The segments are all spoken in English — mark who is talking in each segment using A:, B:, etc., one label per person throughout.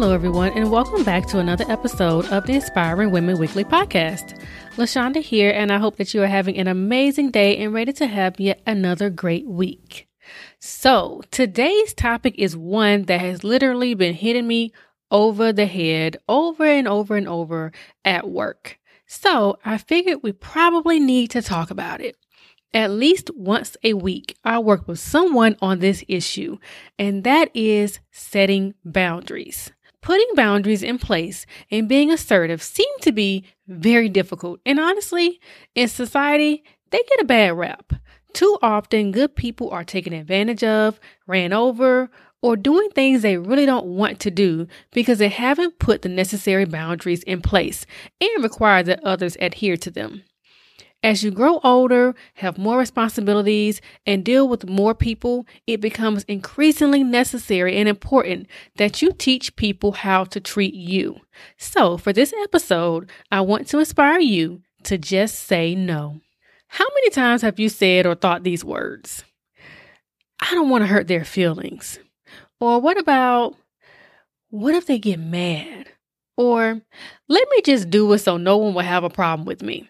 A: Hello, everyone, and welcome back to another episode of the Inspiring Women Weekly podcast. LaShawnda here, and I hope that you are having an amazing day and ready to have yet another great week. So, today's topic is one that has literally been hitting me over the head over and over and over at work. So, I figured we probably need to talk about it. At least once a week, I work with someone on this issue, and that is setting boundaries. Putting boundaries in place and being assertive seem to be very difficult. And honestly, in society, they get a bad rap. Too often, good people are taken advantage of, ran over, or doing things they really don't want to do because they haven't put the necessary boundaries in place and require that others adhere to them. As you grow older, have more responsibilities, and deal with more people, it becomes increasingly necessary and important that you teach people how to treat you. So, for this episode, I want to inspire you to just say no. How many times have you said or thought these words? I don't want to hurt their feelings. Or what about, what if they get mad? Or let me just do it so no one will have a problem with me.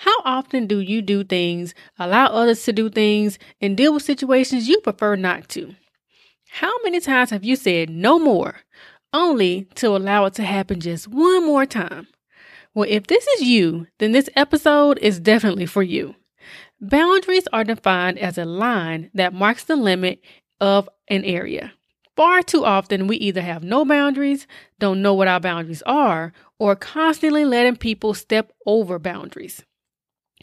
A: How often do you do things, allow others to do things, and deal with situations you prefer not to? How many times have you said no more, only to allow it to happen just one more time? Well, if this is you, then this episode is definitely for you. Boundaries are defined as a line that marks the limit of an area. Far too often, we either have no boundaries, don't know what our boundaries are, or constantly letting people step over boundaries.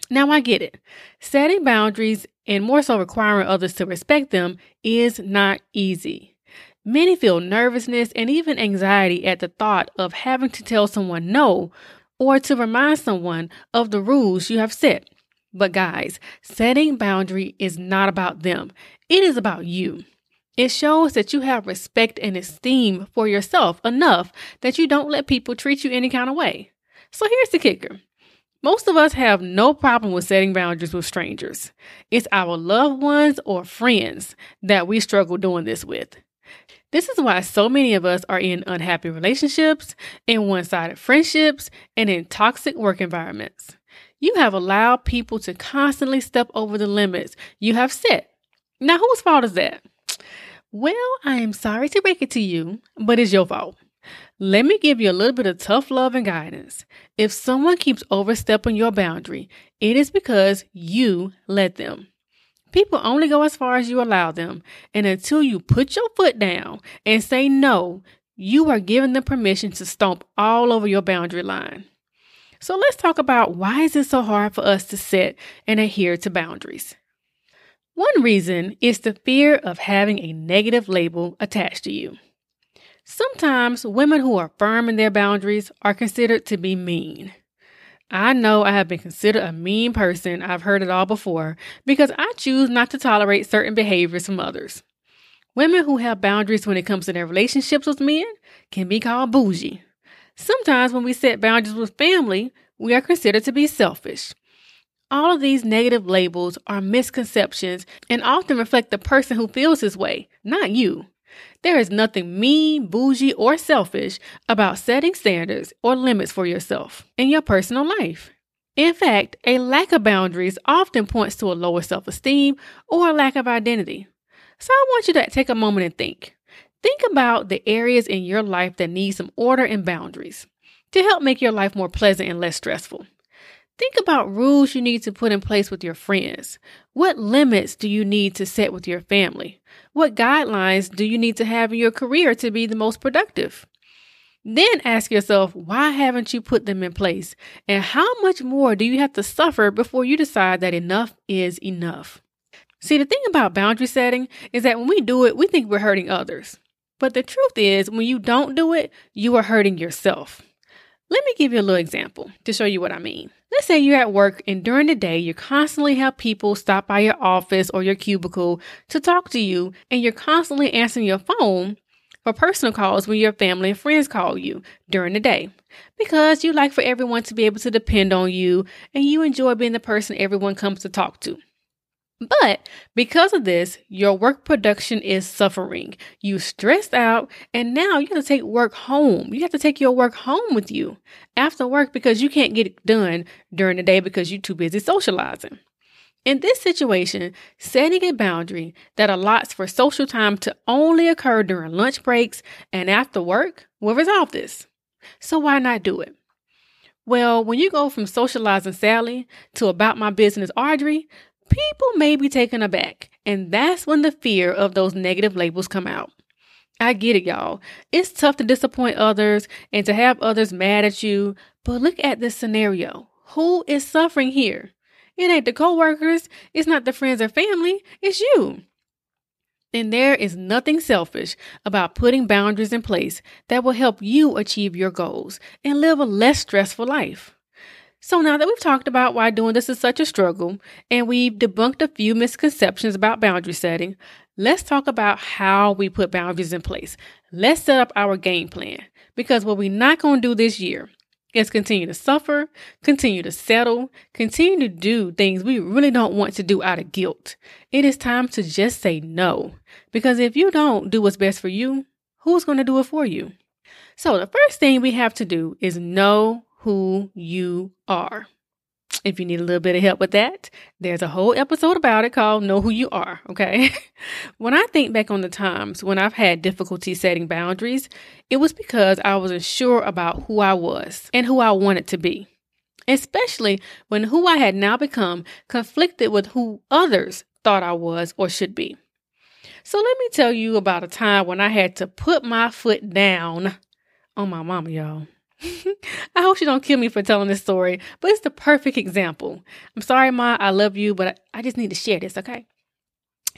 A: Now, I get it. Setting boundaries and more so requiring others to respect them is not easy. Many feel nervousness and even anxiety at the thought of having to tell someone no or to remind someone of the rules you have set. But, guys, setting boundary is not about them, it is about you. It shows that you have respect and esteem for yourself enough that you don't let people treat you any kind of way. So, here's the kicker most of us have no problem with setting boundaries with strangers. It's our loved ones or friends that we struggle doing this with. This is why so many of us are in unhappy relationships, in one sided friendships, and in toxic work environments. You have allowed people to constantly step over the limits you have set. Now, whose fault is that? Well, I am sorry to break it to you, but it's your fault. Let me give you a little bit of tough love and guidance. If someone keeps overstepping your boundary, it is because you let them. People only go as far as you allow them, and until you put your foot down and say no, you are giving them permission to stomp all over your boundary line. So let's talk about why is it so hard for us to set and adhere to boundaries. One reason is the fear of having a negative label attached to you. Sometimes women who are firm in their boundaries are considered to be mean. I know I have been considered a mean person. I've heard it all before because I choose not to tolerate certain behaviors from others. Women who have boundaries when it comes to their relationships with men can be called bougie. Sometimes when we set boundaries with family, we are considered to be selfish. All of these negative labels are misconceptions and often reflect the person who feels this way, not you. There is nothing mean, bougie, or selfish about setting standards or limits for yourself in your personal life. In fact, a lack of boundaries often points to a lower self esteem or a lack of identity. So I want you to take a moment and think. Think about the areas in your life that need some order and boundaries to help make your life more pleasant and less stressful. Think about rules you need to put in place with your friends. What limits do you need to set with your family? What guidelines do you need to have in your career to be the most productive? Then ask yourself, why haven't you put them in place? And how much more do you have to suffer before you decide that enough is enough? See, the thing about boundary setting is that when we do it, we think we're hurting others. But the truth is, when you don't do it, you are hurting yourself. Let me give you a little example to show you what I mean. Let's say you're at work and during the day you constantly have people stop by your office or your cubicle to talk to you, and you're constantly answering your phone for personal calls when your family and friends call you during the day because you like for everyone to be able to depend on you and you enjoy being the person everyone comes to talk to. But because of this, your work production is suffering. You stressed out, and now you have to take work home. You have to take your work home with you after work because you can't get it done during the day because you're too busy socializing. In this situation, setting a boundary that allots for social time to only occur during lunch breaks and after work will resolve this. So why not do it? Well, when you go from socializing Sally to about my business Audrey, people may be taken aback. And that's when the fear of those negative labels come out. I get it, y'all. It's tough to disappoint others and to have others mad at you, but look at this scenario. Who is suffering here? It ain't the coworkers, it's not the friends or family, it's you. And there is nothing selfish about putting boundaries in place that will help you achieve your goals and live a less stressful life. So now that we've talked about why doing this is such a struggle and we've debunked a few misconceptions about boundary setting, let's talk about how we put boundaries in place. Let's set up our game plan because what we're not going to do this year is continue to suffer, continue to settle, continue to do things we really don't want to do out of guilt. It is time to just say no because if you don't do what's best for you, who's going to do it for you? So the first thing we have to do is know who you are. If you need a little bit of help with that, there's a whole episode about it called Know Who You Are. Okay. when I think back on the times when I've had difficulty setting boundaries, it was because I wasn't sure about who I was and who I wanted to be, especially when who I had now become conflicted with who others thought I was or should be. So let me tell you about a time when I had to put my foot down on my mama, y'all. I hope she don't kill me for telling this story, but it's the perfect example. I'm sorry, Ma, I love you, but I just need to share this, okay?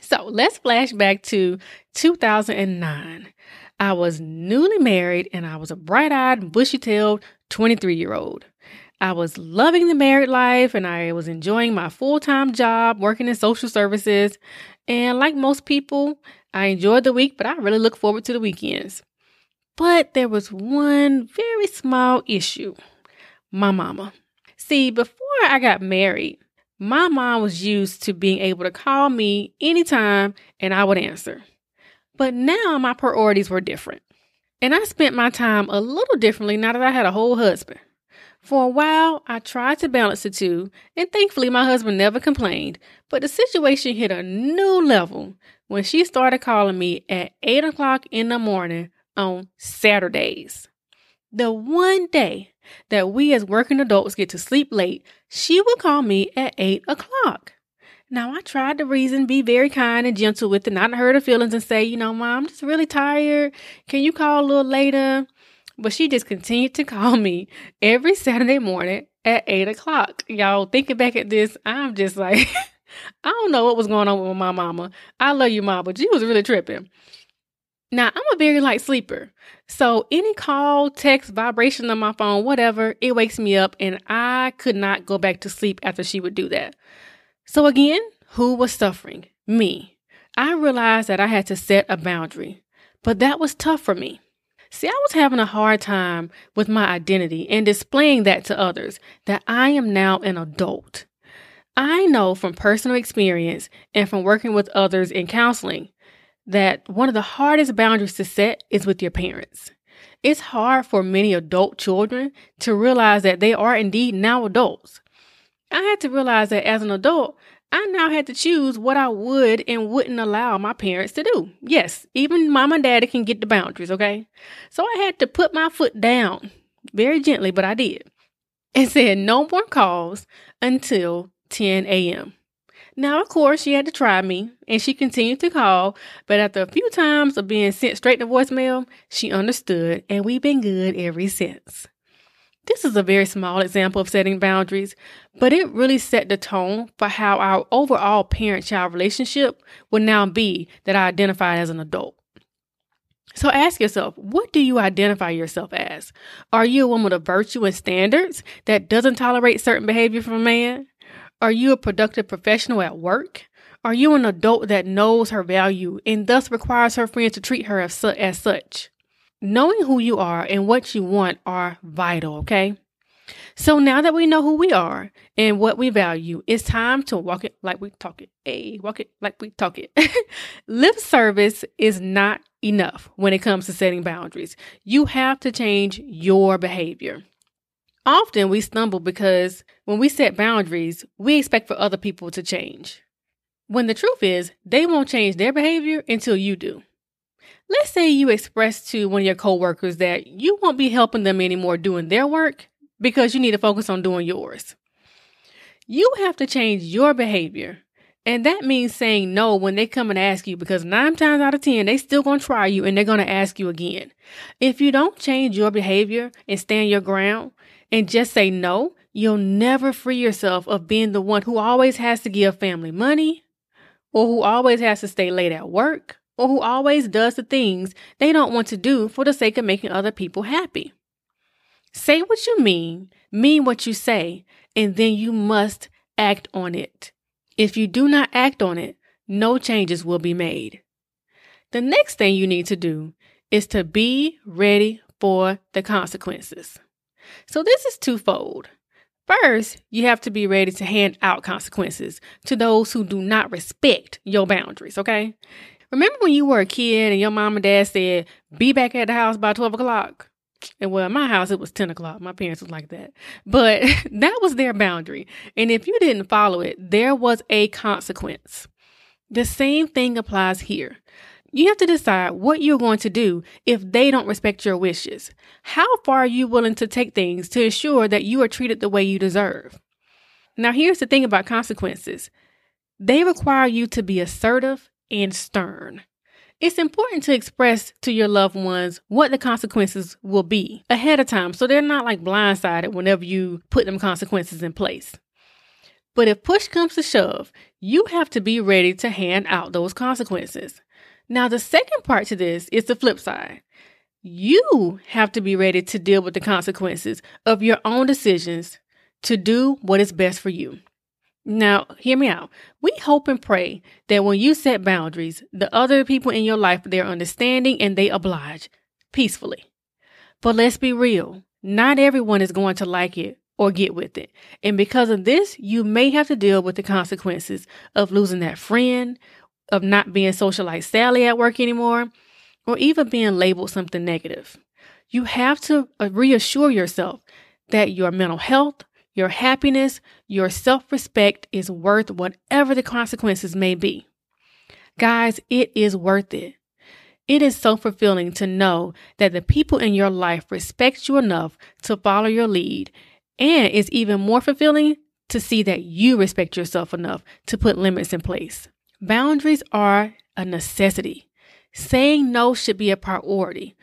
A: So let's flash back to 2009. I was newly married and I was a bright eyed, bushy tailed 23 year old. I was loving the married life and I was enjoying my full time job working in social services. And like most people, I enjoyed the week, but I really look forward to the weekends. But there was one very small issue my mama. See, before I got married, my mom was used to being able to call me anytime and I would answer. But now my priorities were different. And I spent my time a little differently now that I had a whole husband. For a while, I tried to balance the two, and thankfully, my husband never complained. But the situation hit a new level when she started calling me at 8 o'clock in the morning on Saturdays. The one day that we as working adults get to sleep late, she would call me at 8 o'clock. Now, I tried to reason, be very kind and gentle with it, not hurt her feelings, and say, you know, mom, I'm just really tired. Can you call a little later? But she just continued to call me every Saturday morning at 8 o'clock. Y'all thinking back at this, I'm just like, I don't know what was going on with my mama. I love you, mom, but she was really tripping. Now, I'm a very light sleeper. So, any call, text, vibration on my phone, whatever, it wakes me up, and I could not go back to sleep after she would do that. So, again, who was suffering? Me. I realized that I had to set a boundary, but that was tough for me. See, I was having a hard time with my identity and displaying that to others that I am now an adult. I know from personal experience and from working with others in counseling that one of the hardest boundaries to set is with your parents. It's hard for many adult children to realize that they are indeed now adults. I had to realize that as an adult, I now had to choose what I would and wouldn't allow my parents to do. Yes, even mom and daddy can get the boundaries, okay? So I had to put my foot down very gently, but I did. And said no more calls until 10 a.m. Now, of course, she had to try me and she continued to call, but after a few times of being sent straight to voicemail, she understood and we've been good ever since. This is a very small example of setting boundaries, but it really set the tone for how our overall parent child relationship will now be that I identify as an adult. So ask yourself, what do you identify yourself as? Are you a woman of virtue and standards that doesn't tolerate certain behavior from a man? Are you a productive professional at work? Are you an adult that knows her value and thus requires her friends to treat her as, su- as such? Knowing who you are and what you want are vital, okay? So now that we know who we are and what we value, it's time to walk it like we talk it. Hey, walk it like we talk it. Lip service is not enough when it comes to setting boundaries. You have to change your behavior. Often we stumble because when we set boundaries, we expect for other people to change. When the truth is, they won't change their behavior until you do. Let's say you express to one of your coworkers that you won't be helping them anymore doing their work because you need to focus on doing yours. You have to change your behavior. And that means saying no when they come and ask you because nine times out of 10, they still to try you and they're to ask you again. If you don't change your behavior and stand your ground and just say no, you'll never free yourself of being the one who always has to give family money or who always has to stay late at work or who always does the things they don't want to do for the sake of making other people happy. Say what you mean, mean what you say, and then you must act on it. If you do not act on it, no changes will be made. The next thing you need to do is to be ready for the consequences. So this is twofold. First, you have to be ready to hand out consequences to those who do not respect your boundaries, okay? Remember when you were a kid and your mom and dad said, be back at the house by 12 o'clock? And well, in my house, it was 10 o'clock. My parents was like that. But that was their boundary. And if you didn't follow it, there was a consequence. The same thing applies here. You have to decide what you're going to do if they don't respect your wishes. How far are you willing to take things to ensure that you are treated the way you deserve? Now, here's the thing about consequences they require you to be assertive and stern. It's important to express to your loved ones what the consequences will be ahead of time so they're not like blindsided whenever you put them consequences in place. But if push comes to shove, you have to be ready to hand out those consequences. Now, the second part to this is the flip side. You have to be ready to deal with the consequences of your own decisions to do what is best for you. Now, hear me out. We hope and pray that when you set boundaries, the other people in your life they're understanding and they oblige peacefully. But let's be real. Not everyone is going to like it or get with it. And because of this, you may have to deal with the consequences of losing that friend, of not being socialite Sally at work anymore, or even being labeled something negative. You have to uh, reassure yourself that your mental health, your happiness, your self respect is worth whatever the consequences may be. Guys, it is worth it. It is so fulfilling to know that the people in your life respect you enough to follow your lead, and it's even more fulfilling to see that you respect yourself enough to put limits in place. Boundaries are a necessity. Saying no should be a priority.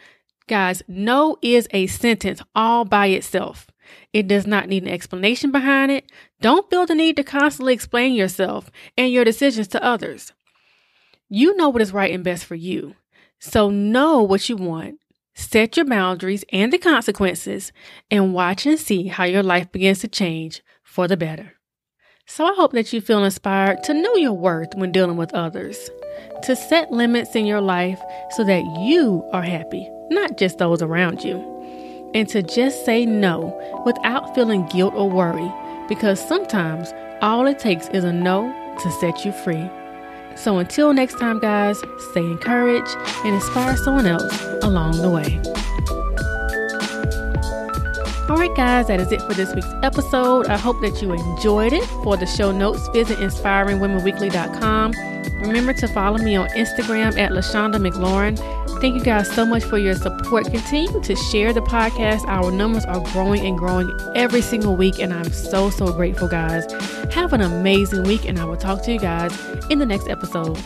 A: Guys, no is a sentence all by itself. It does not need an explanation behind it. Don't feel the need to constantly explain yourself and your decisions to others. You know what is right and best for you. So know what you want, set your boundaries and the consequences, and watch and see how your life begins to change for the better. So I hope that you feel inspired to know your worth when dealing with others, to set limits in your life so that you are happy, not just those around you and to just say no without feeling guilt or worry because sometimes all it takes is a no to set you free. So until next time, guys, stay encouraged and inspire someone else along the way. All right, guys, that is it for this week's episode. I hope that you enjoyed it. For the show notes, visit inspiringwomenweekly.com. Remember to follow me on Instagram at LaShawnda McLaurin Thank you guys so much for your support. Continue to share the podcast. Our numbers are growing and growing every single week, and I'm so, so grateful, guys. Have an amazing week, and I will talk to you guys in the next episode.